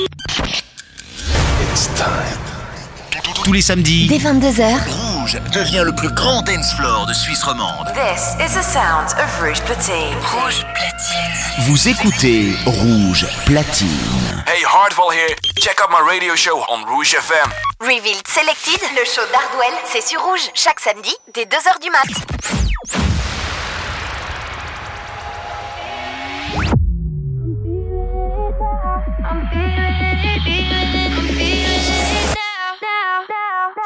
It's time. Tous les samedis, dès 22h, Rouge devient le plus grand dance floor de Suisse romande. This is the sound of Rouge Platine. Rouge Platine. Vous écoutez Rouge Platine. Hey, Hardwell here. Check out my radio show on Rouge FM. Revealed Selected, le show d'Hardwell, c'est sur Rouge, chaque samedi, dès 2h du mat.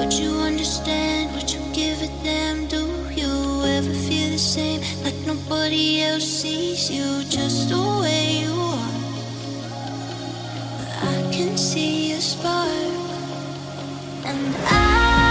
Would you understand? Would you give a damn? Do you ever feel the same? Like nobody else sees you just the way you are. I can see a spark. And I'm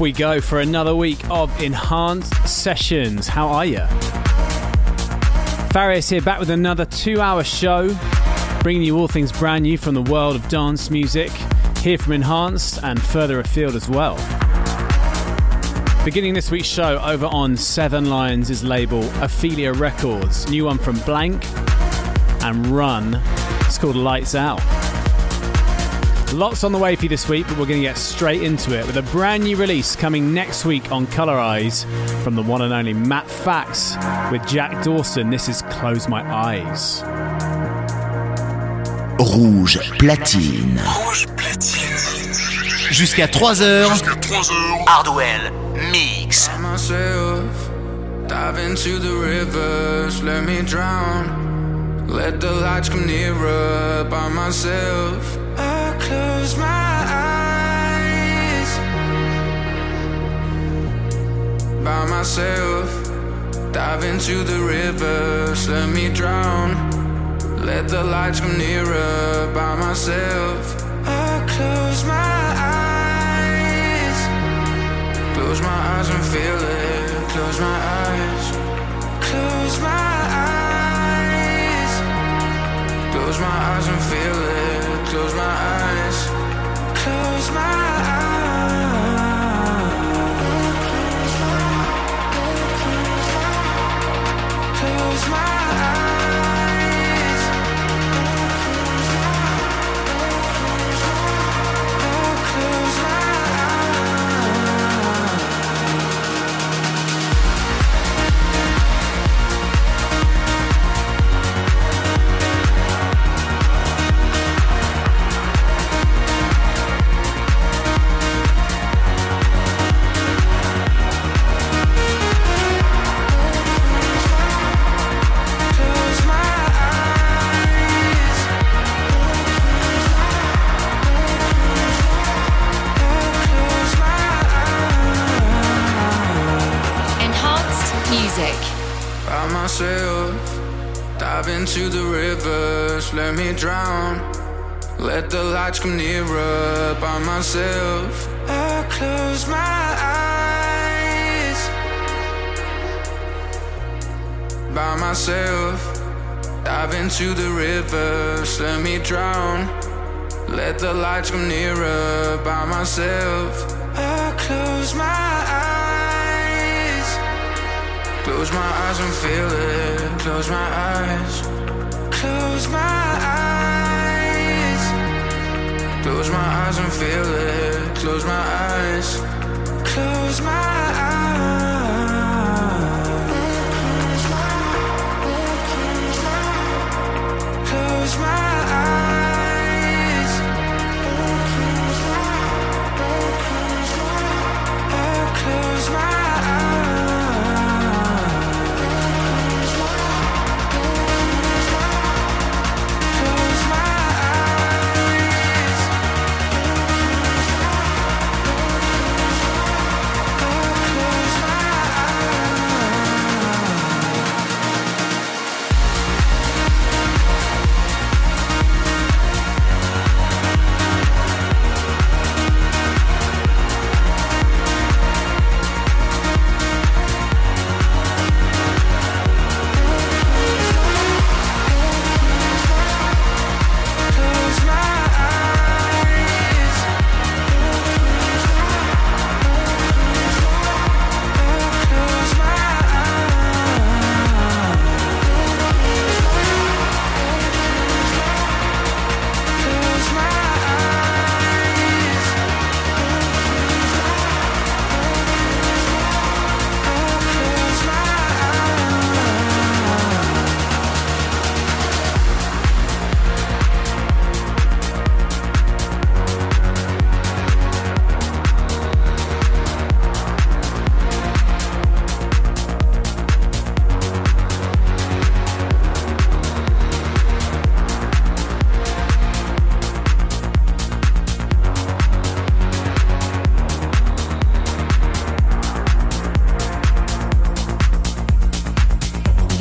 we go for another week of enhanced sessions. How are you? Farius here, back with another two hour show, bringing you all things brand new from the world of dance music, here from Enhanced and further afield as well. Beginning this week's show over on Seven Lions' is label Ophelia Records. New one from Blank and Run. It's called Lights Out. Lots on the way for you this week, but we're going to get straight into it with a brand new release coming next week on Colorize from the one and only Matt Fax with Jack Dawson. This is Close My Eyes. Rouge platine. Rouge platine. Jusqu'à 3h. Jusqu'à 3h. Hardwell Mix. myself dive into the rivers let me drown let the lights come nearer by myself i close my eyes by myself dive into the rivers let me drown let the lights come nearer by myself i close my eyes Close my eyes and feel it. Close my eyes. Close my eyes. Close my eyes and feel it. Close my eyes. Close my eyes. Drown. Let the lights come nearer by myself. I close my eyes by myself. Dive into the rivers, let me drown. Let the lights come nearer by myself. I close my eyes. Close my eyes and feel it. Close my eyes. Close my eyes and feel it. Close my eyes. Close my eyes. Close my eyes.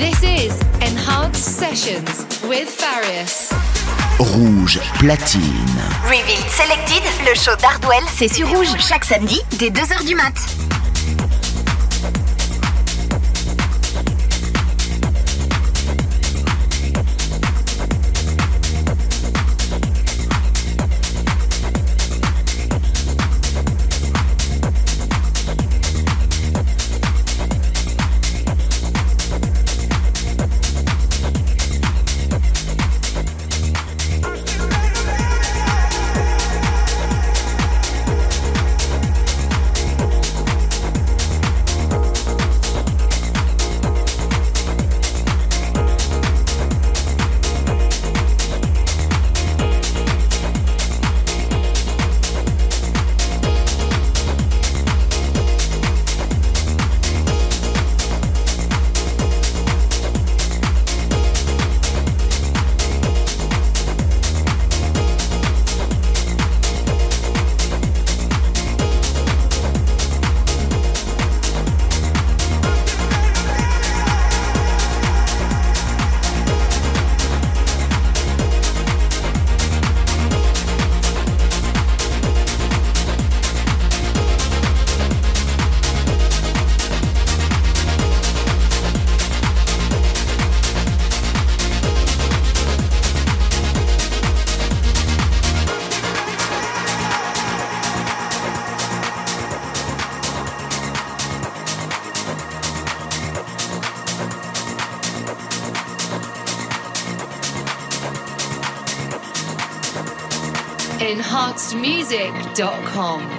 This is Enhanced Sessions with Farius. Rouge platine. Revealed Selected, le show d'Hardwell, c'est sur Rouge chaque samedi dès 2h du mat. enhancedmusic.com.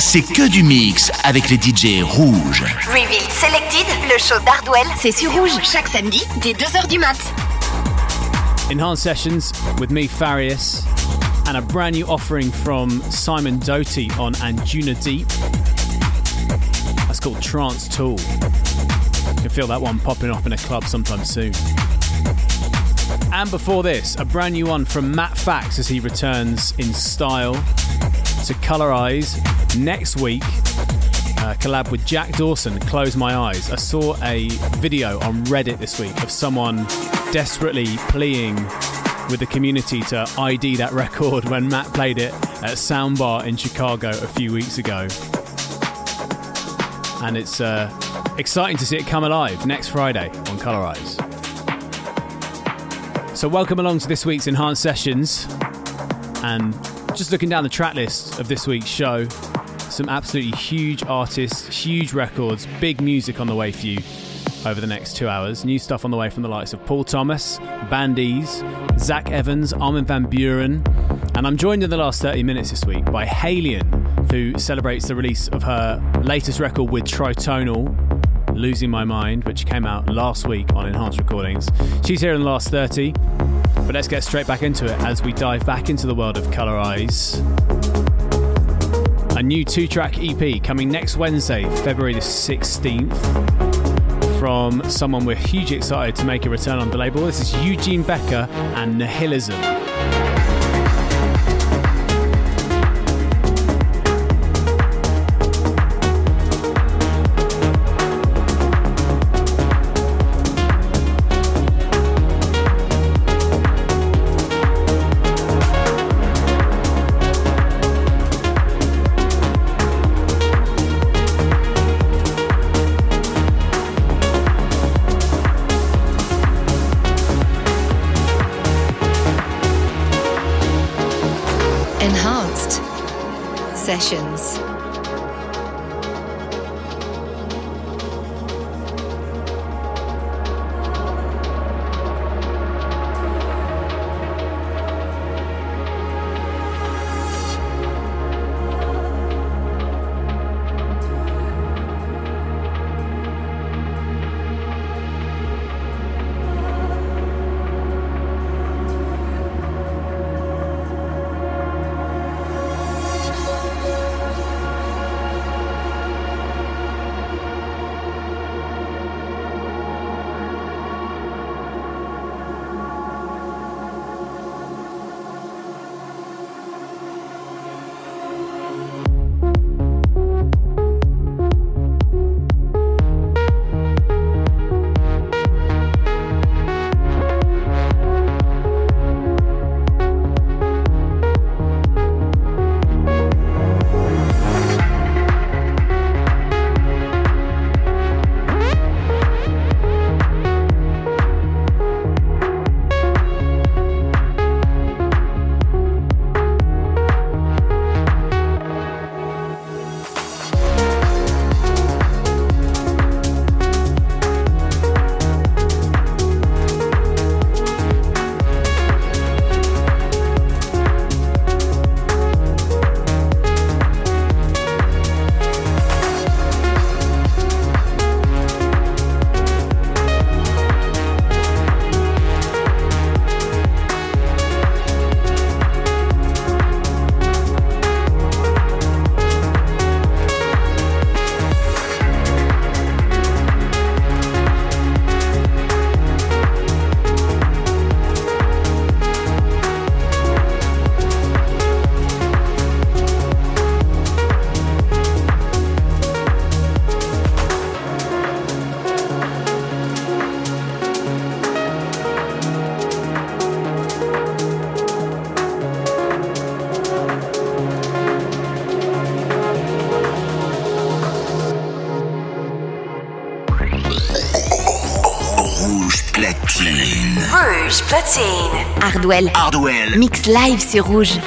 c'est que du mix avec les DJ rouges. Reveal Selected, le show d'Hardwell, c'est sur rouge chaque samedi dès 2h du mat. Enhanced Sessions with me, Farius, and a brand new offering from Simon Doty on Anjuna Deep. That's called Trance Tool. You can feel that one popping off in a club sometime soon. And before this, a brand new one from Matt Fax as he returns in style to Colorize next week. Uh, collab with Jack Dawson, Close My Eyes. I saw a video on Reddit this week of someone desperately pleading with the community to ID that record when Matt played it at Soundbar in Chicago a few weeks ago. And it's uh, exciting to see it come alive next Friday on Colorize. So, welcome along to this week's Enhanced Sessions. And just looking down the track list of this week's show, some absolutely huge artists, huge records, big music on the way for you over the next two hours. New stuff on the way from the likes of Paul Thomas, Bandies, Zach Evans, Armin van Buuren, and I'm joined in the last 30 minutes this week by HALIENE who celebrates the release of her latest record with Tritonal, Losing My Mind, which came out last week on Enhanced Recordings. She's here in the last 30, but let's get straight back into it as we dive back into the world of Colorize. A new two track EP coming next Wednesday, February the 16th, from someone we're hugely excited to make a return on the label. This is Eugene Becker and Nihilism. Sessions. Hardwell. Hardwell. Mix live sur Rouge.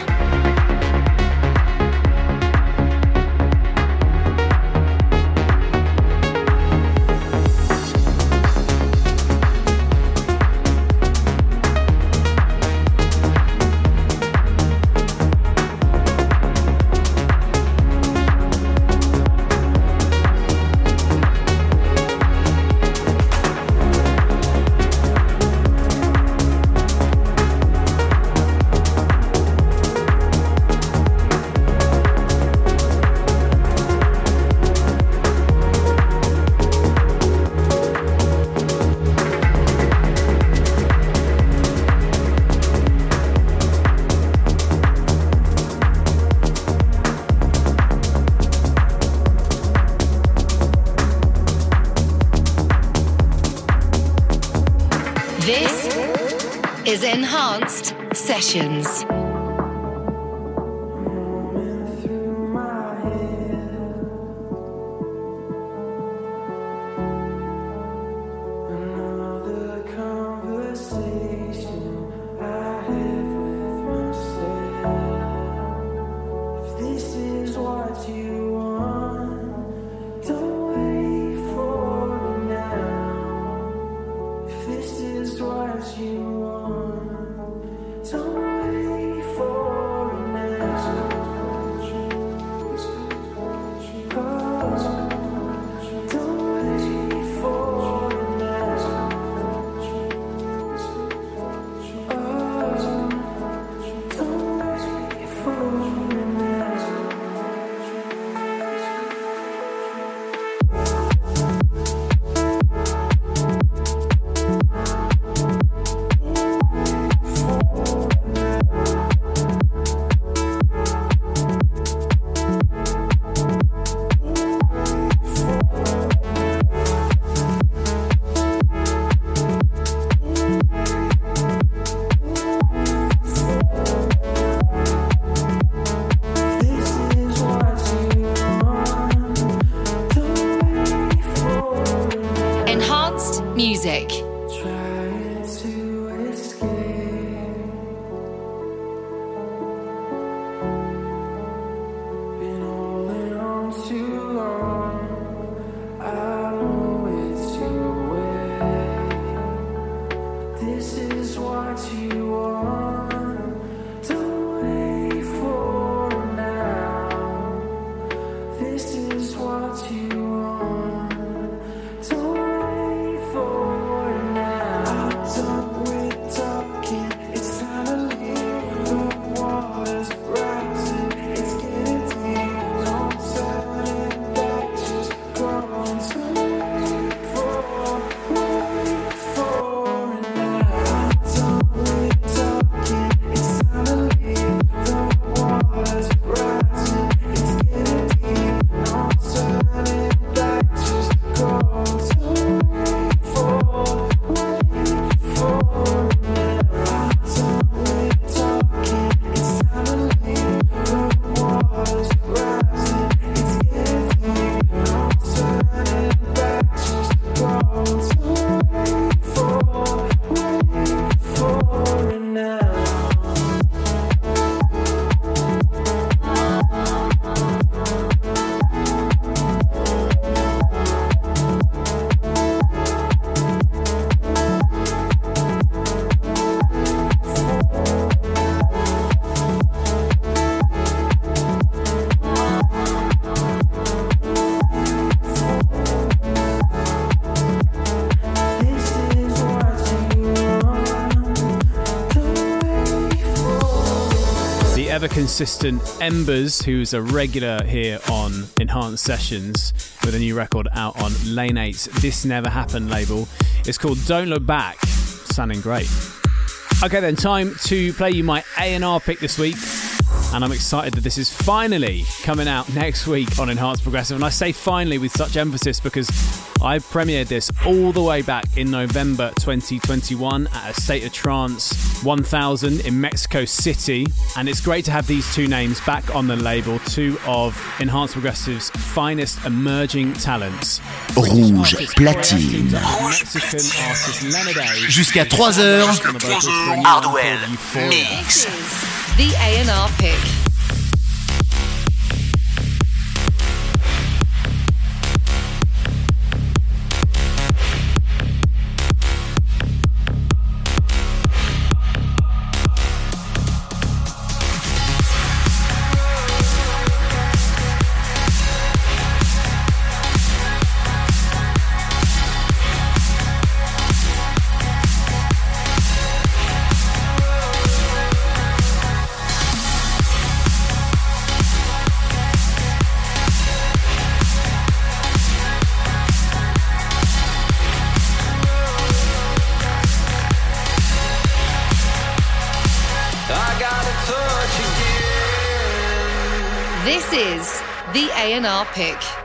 Consistent EMBRZ, who's a regular here on Enhanced Sessions with a new record out on Lane 8's This Never Happened label. It's called Don't Look Back. Sounding great. Okay, then, time to play you my A&R pick this week. And I'm excited that this is finally coming out next week on Enhanced Progressive. And I say finally with such emphasis because I premiered this all the way back in November 2021 at a State of Trance 1000 in Mexico City. And it's great to have these two names back on the label, two of Enhanced Progressive's finest emerging talents. Rouge Platine. Jusqu'à 3h. Hardwell Mix. The A&R pick. A&R pick.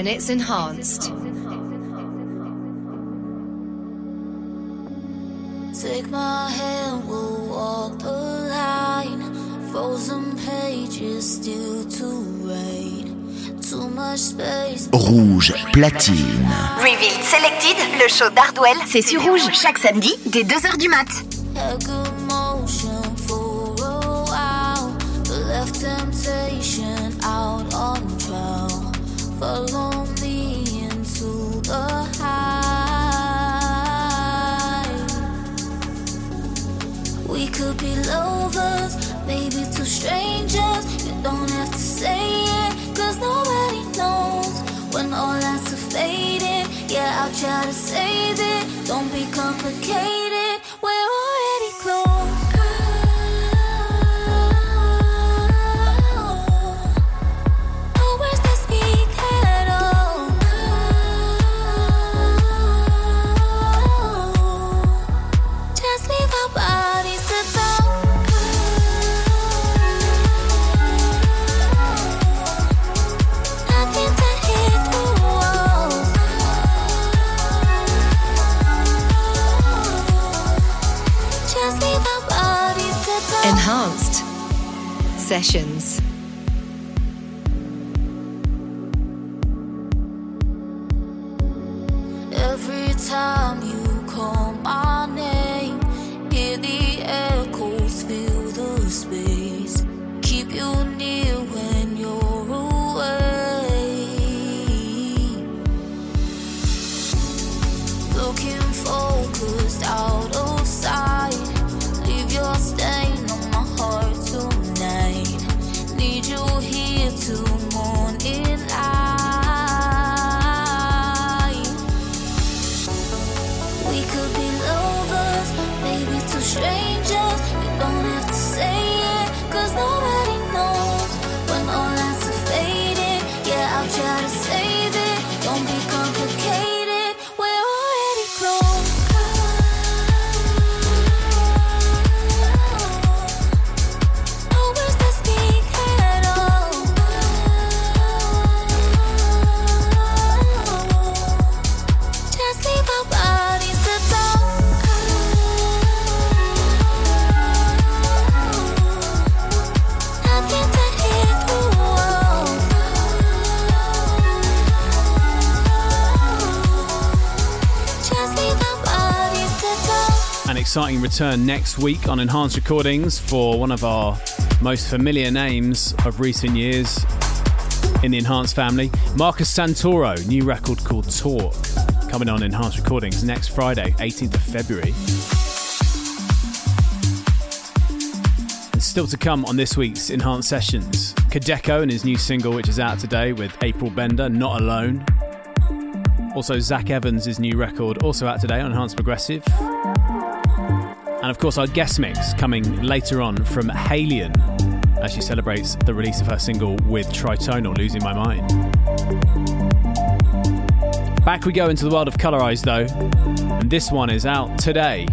when it's enhanced. Take my hand, we'll walk the line. Frozen pages still to read. Too much space. Rouge platine. Revealed Selected, le show d'Hardwell, c'est sur Rouge, chaque samedi, dès 2h du mat. Lovers, maybe two strangers. You don't have to say it, cause nobody knows when all that's faded. Yeah, I'll try to save it. Don't be complicated. Sessions. Return next week on Enhanced Recordings for one of our most familiar names of recent years in the Enhanced family. Marcus Santoro, new record called Talk, coming on Enhanced Recordings next Friday, 18th of February. And still to come on this week's Enhanced Sessions, Kadeko and his new single, which is out today with April Bender, Not Alone. Also, Zach Evans' new record, also out today on Enhanced Progressive. And of course, our guest mix coming later on from HALIENE as she celebrates the release of her single with Tritonal, Losing My Mind. Back we go into the world of Colorize though, and this one is out today.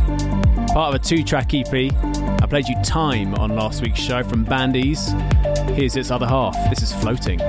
Part of a two track EP. I played you Time on last week's show from Bandies. Here's its other half. This is Floating.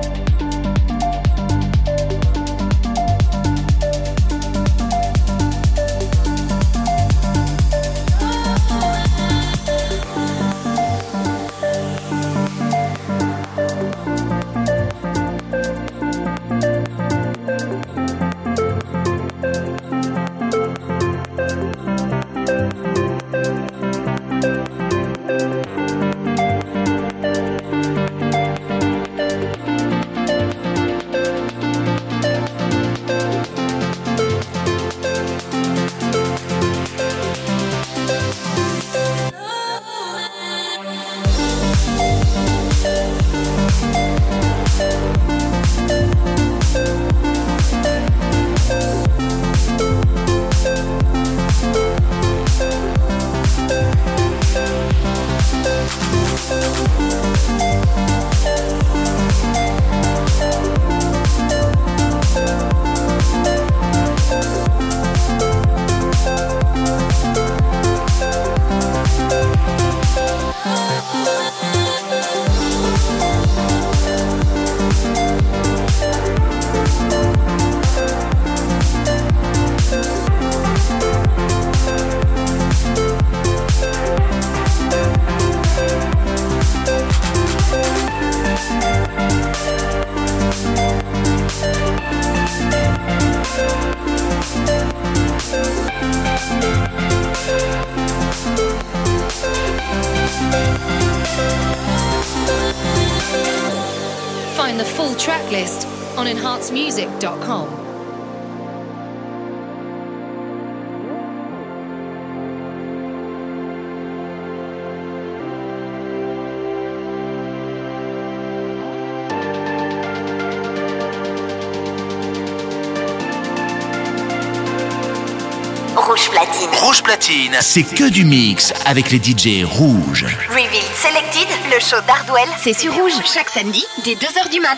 C'est que du mix avec les DJ rouges. Reveal Selected, le show d'Hardwell, c'est sur Rouge, chaque samedi, dès 2h du mat'.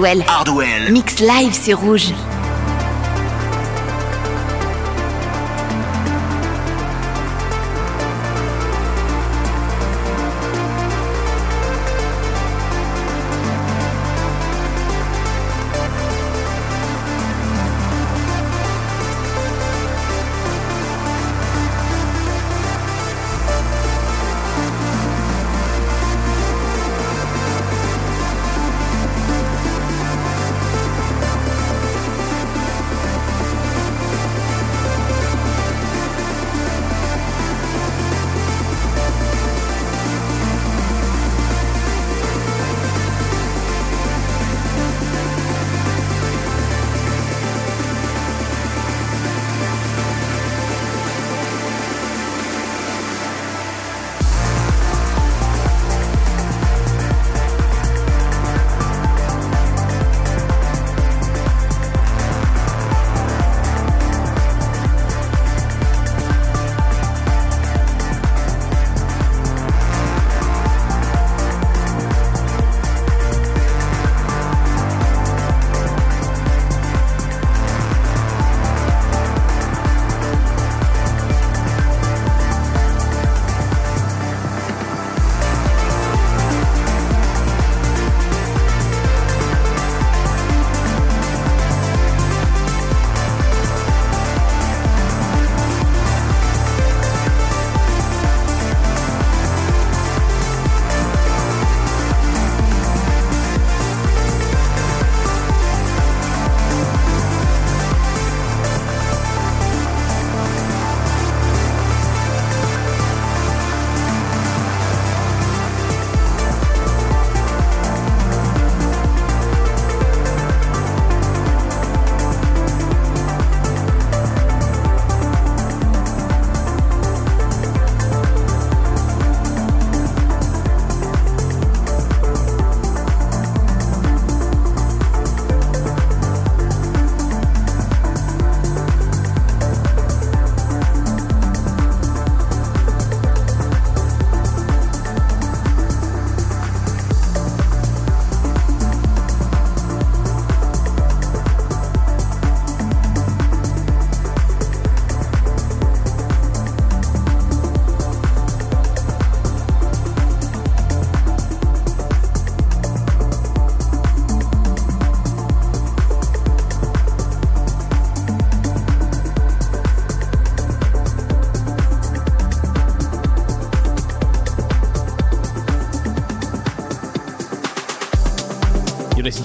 Hardwell. Hardwell. Mix live sur Rouge.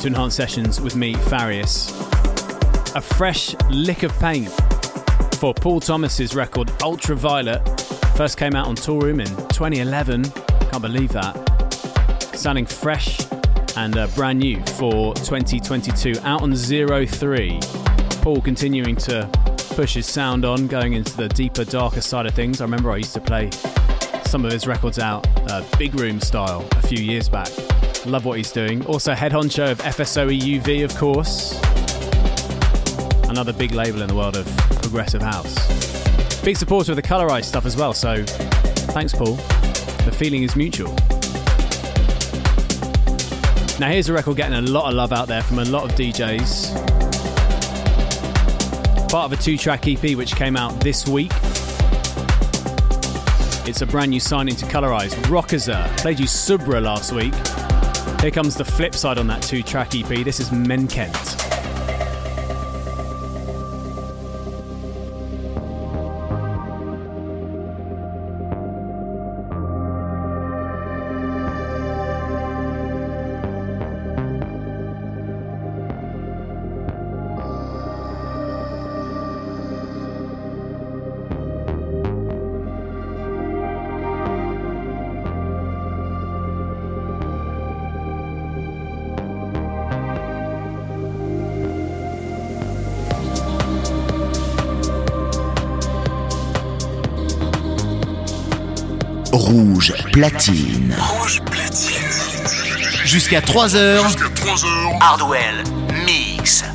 To Enhanced Sessions with me, Farius. A fresh lick of paint for Paul Thomas's record Ultraviolet. First came out on Toolroom in 2011. Can't believe that. Sounding fresh and uh, brand new for 2022. Out on Zero Three. Paul continuing to push his sound on, going into the deeper, darker side of things. I remember I used to play some of his records out, uh, big room style, a few years back. Love what he's doing. Also, head honcho of FSOE UV, of course. Another big label in the world of progressive house. Big supporter of the Colorize stuff as well, so thanks, Paul. The feeling is mutual. Now, here's a record getting a lot of love out there from a lot of DJs. Part of a two track EP which came out this week. It's a brand new signing to Colorize. Rockazer played you Subra last week. Here comes the flip side on that two track EP. This is Menkent. Rouge platine. Rouge platine. Jusqu'à 3 heures. Jusqu'à 3h. Hardwell Mix.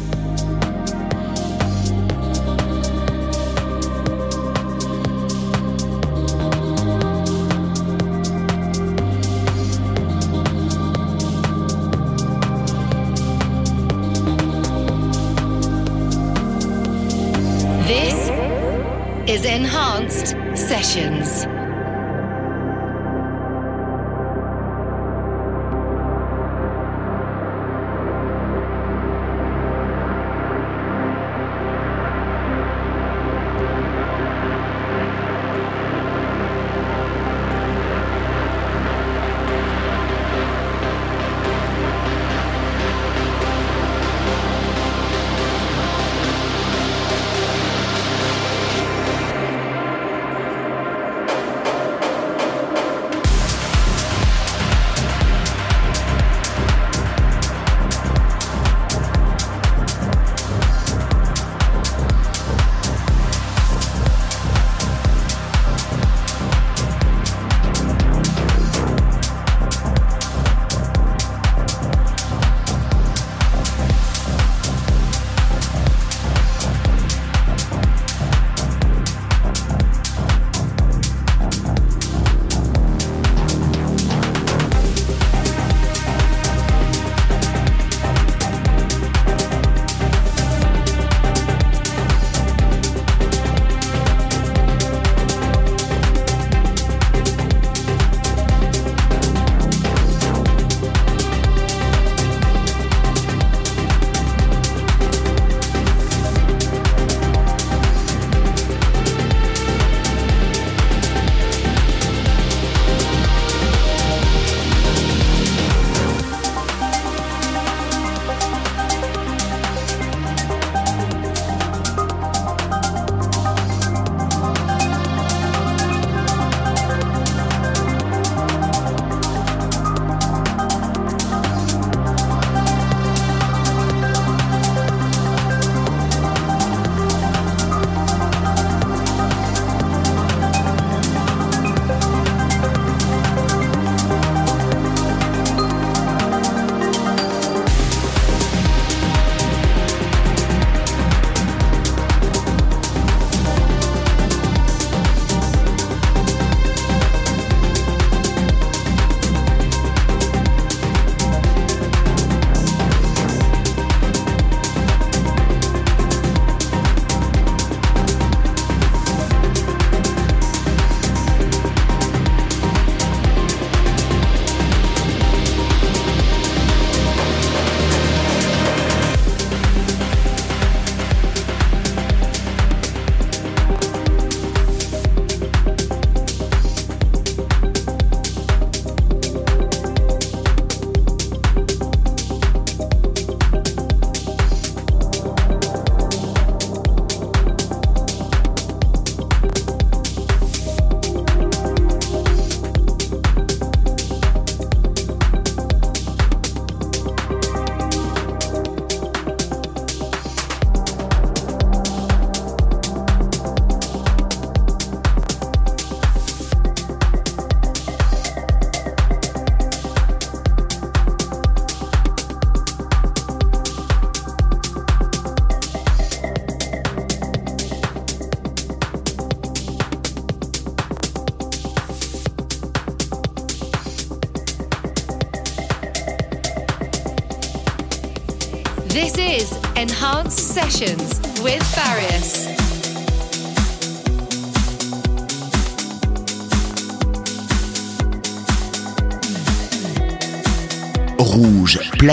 This is Enhanced Sessions.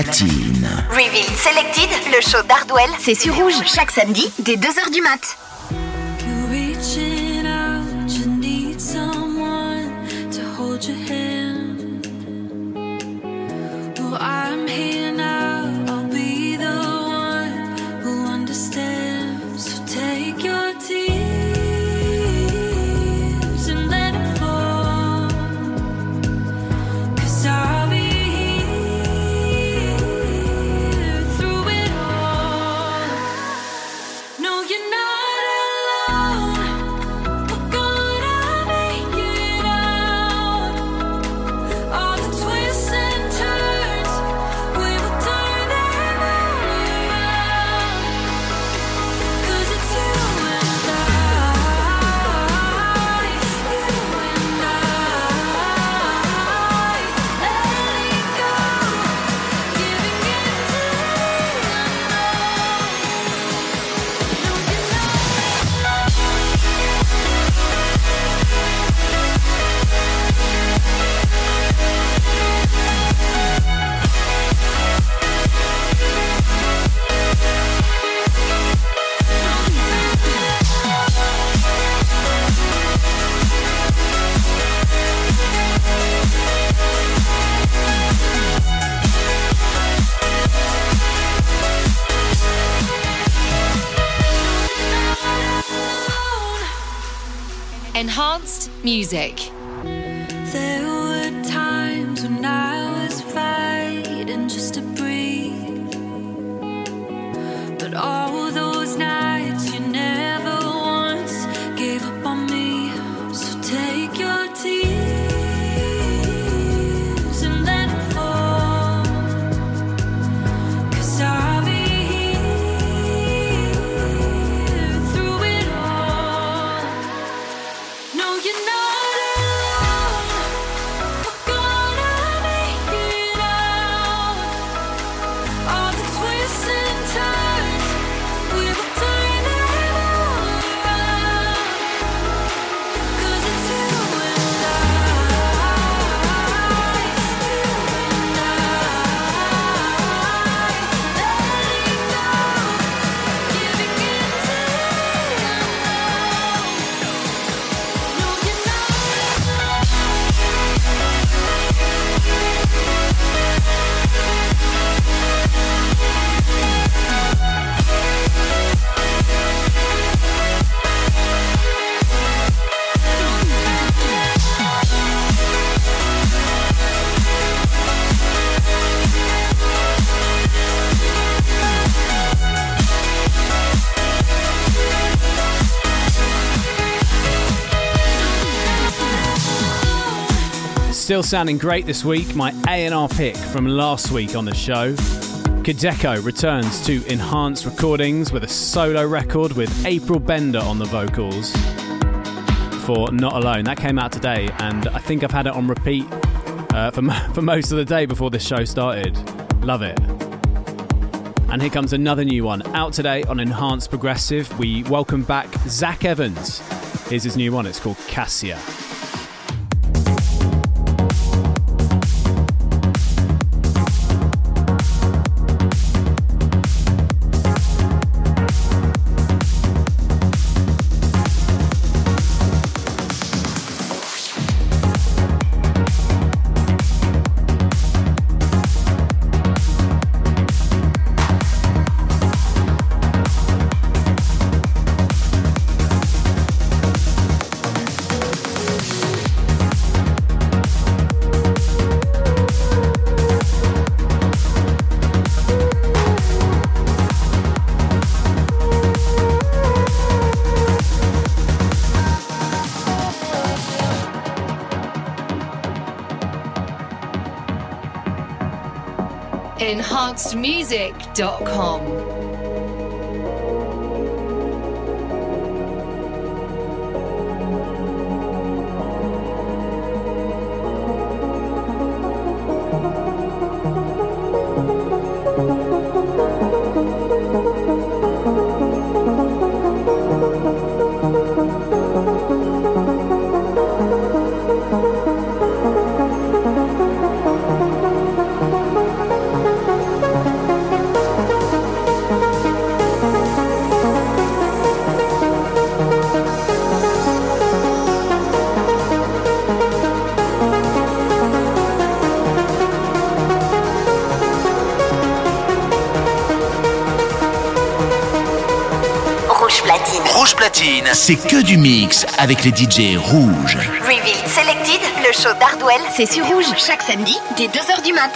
platine. Reveal Selected, le show d'Hardwell, c'est sur rouge chaque samedi dès 2h du mat. Music. Still sounding great this week. My A&R pick from last week on the show. Kadeko returns to enhanced recordings with a solo record with April Bender on the vocals for Not Alone. That came out today, and I think I've had it on repeat uh, for, mo- for most of the day before this show started. Love it. And here comes another new one out today on Enhanced Progressive. We welcome back Zach Evans. Here's his new one. It's called Cassia. enhancedmusic.com. C'est que du mix avec les DJ rouges. Revealed Selected, le show d'Hardwell, c'est sur Rouge, chaque samedi, dès 2h du mat.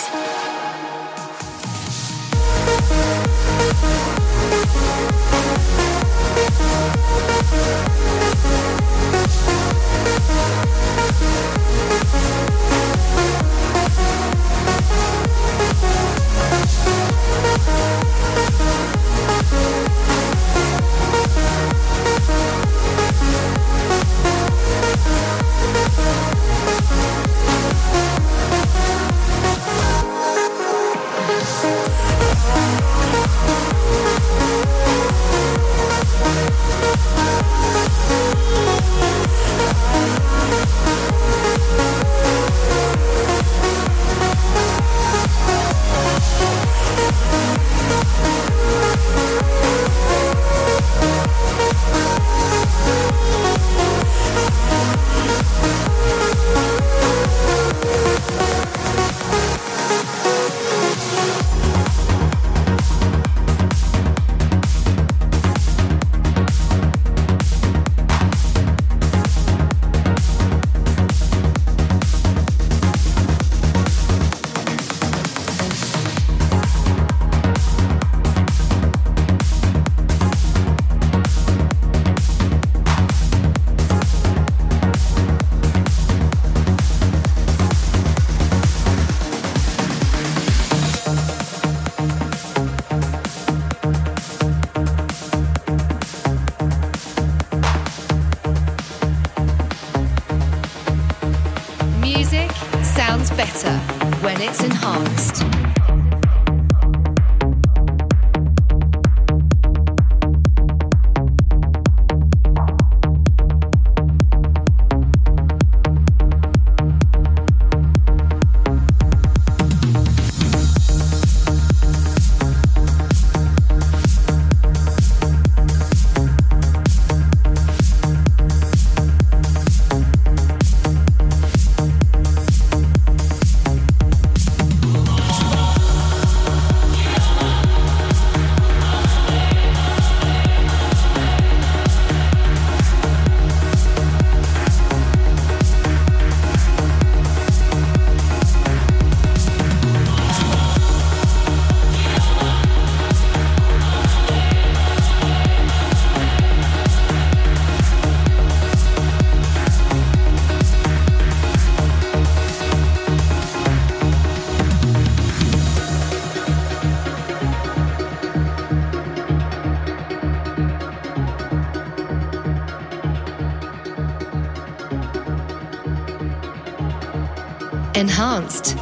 Enhanced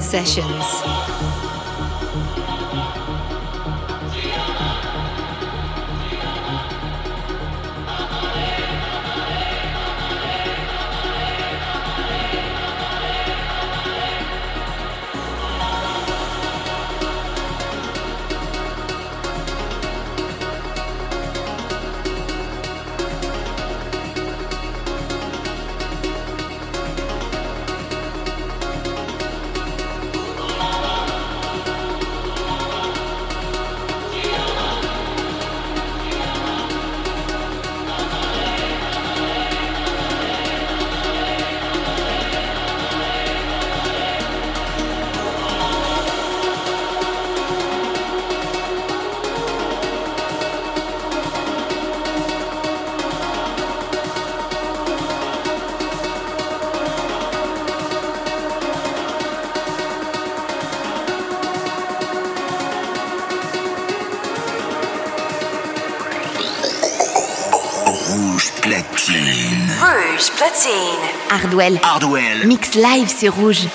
Sessions. Hardwell. Hardwell. Mix live sur rouge.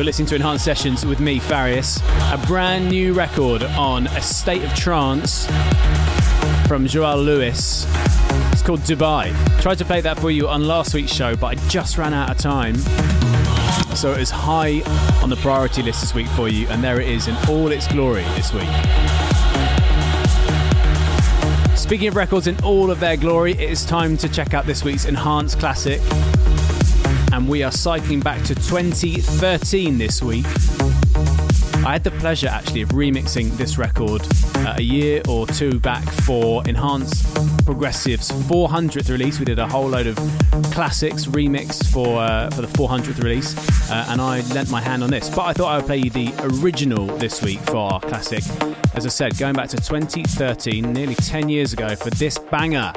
You're listening to Enhanced Sessions with me, Farius. A brand new record on A State of Trance from Joel Lewis. It's called Dubai. Tried to play that for you on last week's show, but I just ran out of time. So it is high on the priority list this week for you, and there it is in all its glory this week. Speaking of records in all of their glory, it is time to check out this week's Enhanced Classic. And we are cycling back to 2013 this week. I had the pleasure actually of remixing this record uh, a year or two back for Enhanced Progressive's 400th release. We did a whole load of classics remix for uh, for the 400th release, uh, and I lent my hand on this. But I thought I would play you the original this week for our classic. As I said, going back to 2013, nearly 10 years ago, for this banger,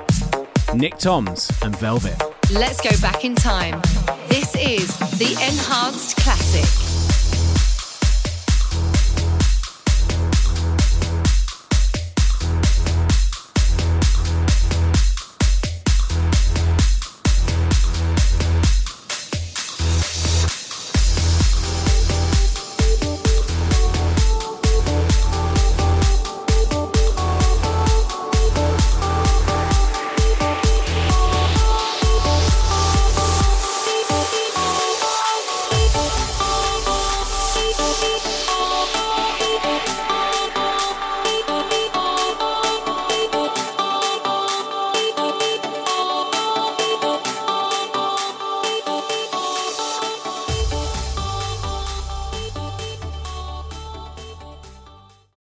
Nick Toms and Velvet. Let's go back in time. This is the Enhanced Classic.